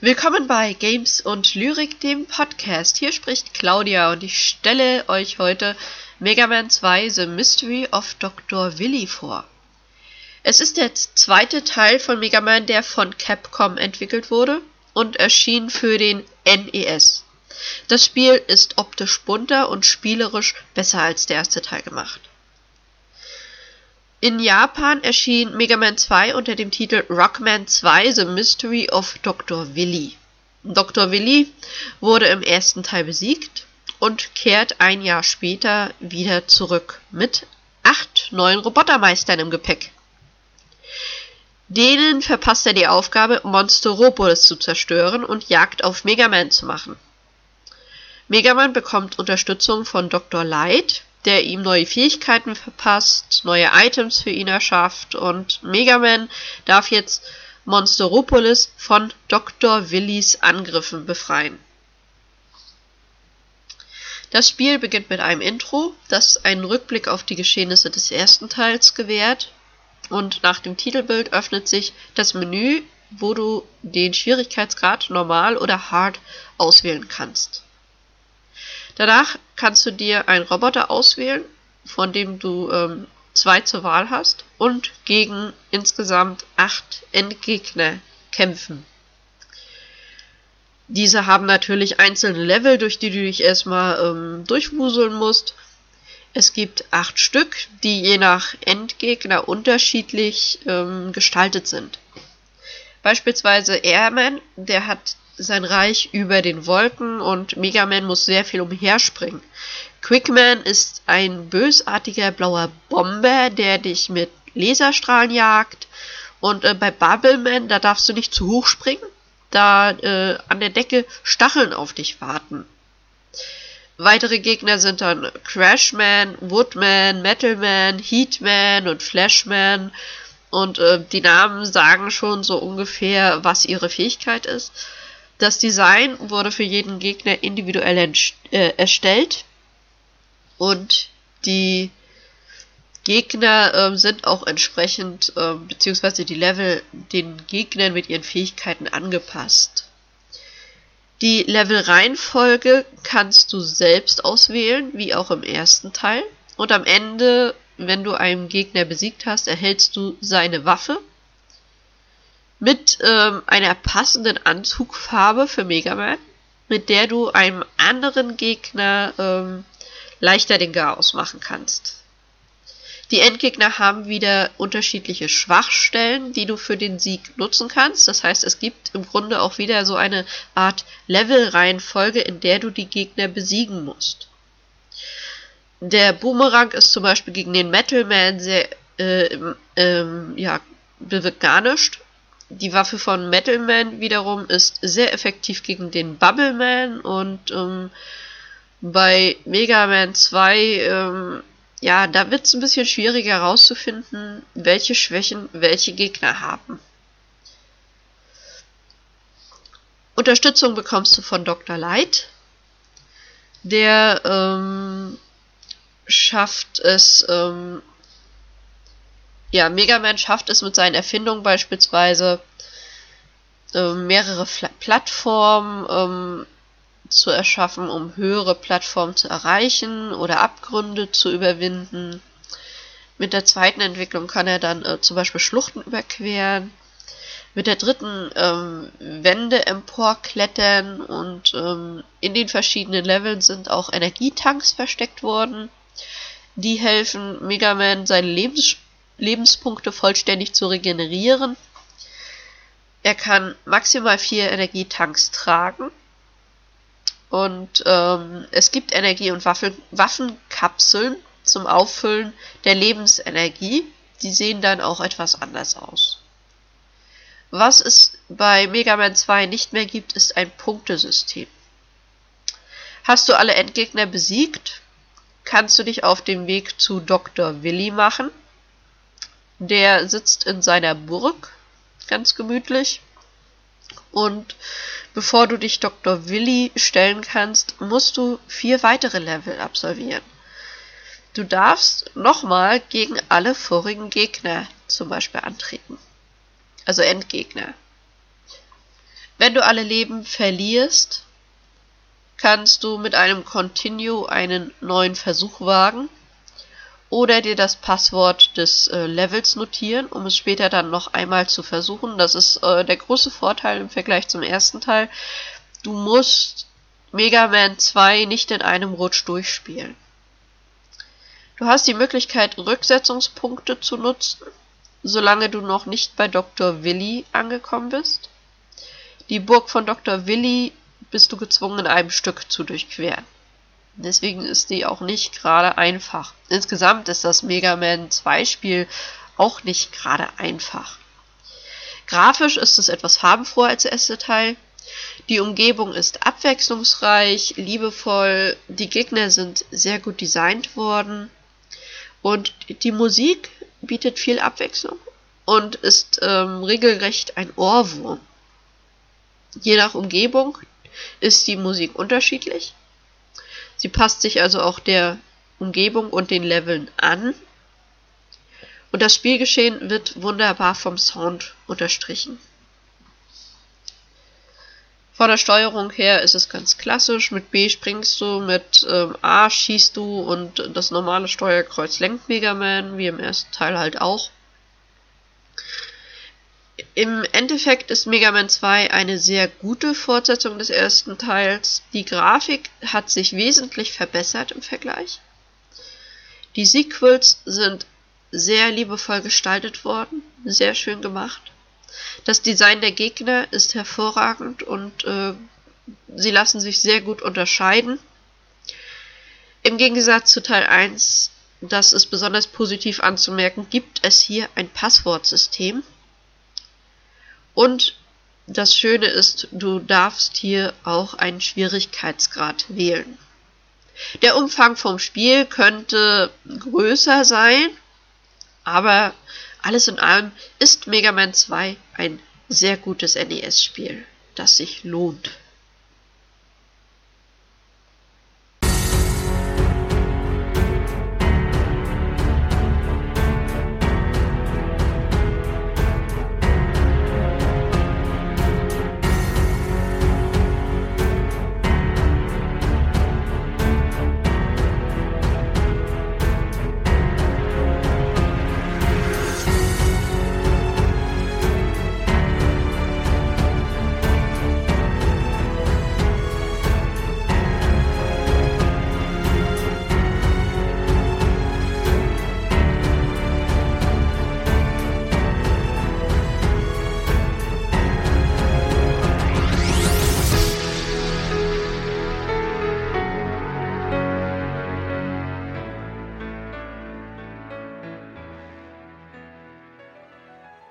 Willkommen bei Games und Lyrik, dem Podcast. Hier spricht Claudia und ich stelle euch heute Mega Man 2 The Mystery of Dr. Willy vor. Es ist der zweite Teil von Mega Man, der von Capcom entwickelt wurde und erschien für den NES. Das Spiel ist optisch bunter und spielerisch besser als der erste Teil gemacht. In Japan erschien Mega Man 2 unter dem Titel Rockman 2 The Mystery of Dr. Willy. Dr. Willy wurde im ersten Teil besiegt und kehrt ein Jahr später wieder zurück mit acht neuen Robotermeistern im Gepäck. Denen verpasst er die Aufgabe, Monsteropolis zu zerstören und Jagd auf Mega Man zu machen. Mega Man bekommt Unterstützung von Dr. Light, der ihm neue Fähigkeiten verpasst, neue Items für ihn erschafft und Mega Man darf jetzt Monsteropolis von Dr. Willys Angriffen befreien. Das Spiel beginnt mit einem Intro, das einen Rückblick auf die Geschehnisse des ersten Teils gewährt und nach dem Titelbild öffnet sich das Menü, wo du den Schwierigkeitsgrad normal oder hard auswählen kannst. Danach kannst du dir einen Roboter auswählen, von dem du ähm, zwei zur Wahl hast und gegen insgesamt acht Endgegner kämpfen. Diese haben natürlich einzelne Level, durch die du dich erstmal ähm, durchwuseln musst. Es gibt acht Stück, die je nach Endgegner unterschiedlich ähm, gestaltet sind. Beispielsweise Airman, der hat sein Reich über den Wolken und Mega Man muss sehr viel umherspringen. Quickman ist ein bösartiger blauer Bomber, der dich mit Laserstrahlen jagt. Und äh, bei Bubbleman, da darfst du nicht zu hoch springen, da äh, an der Decke Stacheln auf dich warten. Weitere Gegner sind dann Crashman, Woodman, Metalman, Heatman und Flashman. Und äh, die Namen sagen schon so ungefähr, was ihre Fähigkeit ist. Das Design wurde für jeden Gegner individuell äh, erstellt und die Gegner äh, sind auch entsprechend, äh, beziehungsweise die Level den Gegnern mit ihren Fähigkeiten angepasst. Die Levelreihenfolge kannst du selbst auswählen, wie auch im ersten Teil. Und am Ende, wenn du einen Gegner besiegt hast, erhältst du seine Waffe mit ähm, einer passenden Anzugfarbe für Mega Man, mit der du einem anderen Gegner ähm, leichter den Chaos machen kannst. Die Endgegner haben wieder unterschiedliche Schwachstellen, die du für den Sieg nutzen kannst. Das heißt, es gibt im Grunde auch wieder so eine Art Levelreihenfolge, in der du die Gegner besiegen musst. Der Boomerang ist zum Beispiel gegen den Metal Man sehr äh, ähm, ja, bewirkt gar nichts. Die Waffe von Metal Man wiederum ist sehr effektiv gegen den Bubble Man und ähm, bei Mega Man 2, ähm, ja, da wird es ein bisschen schwieriger herauszufinden, welche Schwächen welche Gegner haben. Unterstützung bekommst du von Dr. Light. Der ähm, schafft es, ähm, ja, Mega Man schafft es mit seinen Erfindungen beispielsweise äh, mehrere Fla Plattformen ähm, zu erschaffen, um höhere Plattformen zu erreichen oder Abgründe zu überwinden. Mit der zweiten Entwicklung kann er dann äh, zum Beispiel Schluchten überqueren. Mit der dritten ähm, Wände emporklettern und ähm, in den verschiedenen Leveln sind auch Energietanks versteckt worden. Die helfen Mega Man seine Lebens Lebenspunkte vollständig zu regenerieren. Er kann maximal vier Energietanks tragen. Und ähm, es gibt Energie- und Waffen Waffenkapseln zum Auffüllen der Lebensenergie. Die sehen dann auch etwas anders aus. Was es bei Mega Man 2 nicht mehr gibt, ist ein Punktesystem. Hast du alle Endgegner besiegt, kannst du dich auf den Weg zu Dr. Willy machen der sitzt in seiner Burg, ganz gemütlich. Und bevor du dich Dr. Willy stellen kannst, musst du vier weitere Level absolvieren. Du darfst nochmal gegen alle vorigen Gegner zum Beispiel antreten. Also Endgegner. Wenn du alle Leben verlierst, kannst du mit einem Continue einen neuen Versuch wagen oder dir das Passwort des äh, Levels notieren, um es später dann noch einmal zu versuchen. Das ist äh, der große Vorteil im Vergleich zum ersten Teil. Du musst Mega Man 2 nicht in einem Rutsch durchspielen. Du hast die Möglichkeit, Rücksetzungspunkte zu nutzen, solange du noch nicht bei Dr. Willy angekommen bist. Die Burg von Dr. Willy bist du gezwungen, in einem Stück zu durchqueren. Deswegen ist die auch nicht gerade einfach. Insgesamt ist das Mega Man 2 Spiel auch nicht gerade einfach. Grafisch ist es etwas farbenfroher als der erste Teil. Die Umgebung ist abwechslungsreich, liebevoll, die Gegner sind sehr gut designt worden und die Musik bietet viel Abwechslung und ist ähm, regelrecht ein Ohrwurm. Je nach Umgebung ist die Musik unterschiedlich. Sie passt sich also auch der Umgebung und den Leveln an. Und das Spielgeschehen wird wunderbar vom Sound unterstrichen. Von der Steuerung her ist es ganz klassisch. Mit B springst du, mit ähm, A schießt du und das normale Steuerkreuz lenkt Mega Man, wie im ersten Teil halt auch. Im Endeffekt ist Mega Man 2 eine sehr gute Fortsetzung des ersten Teils. Die Grafik hat sich wesentlich verbessert im Vergleich. Die Sequels sind sehr liebevoll gestaltet worden, sehr schön gemacht. Das Design der Gegner ist hervorragend und äh, sie lassen sich sehr gut unterscheiden. Im Gegensatz zu Teil 1, das ist besonders positiv anzumerken, gibt es hier ein Passwortsystem und das Schöne ist, du darfst hier auch einen Schwierigkeitsgrad wählen. Der Umfang vom Spiel könnte größer sein, aber alles in allem ist Mega Man 2 ein sehr gutes NES-Spiel, das sich lohnt.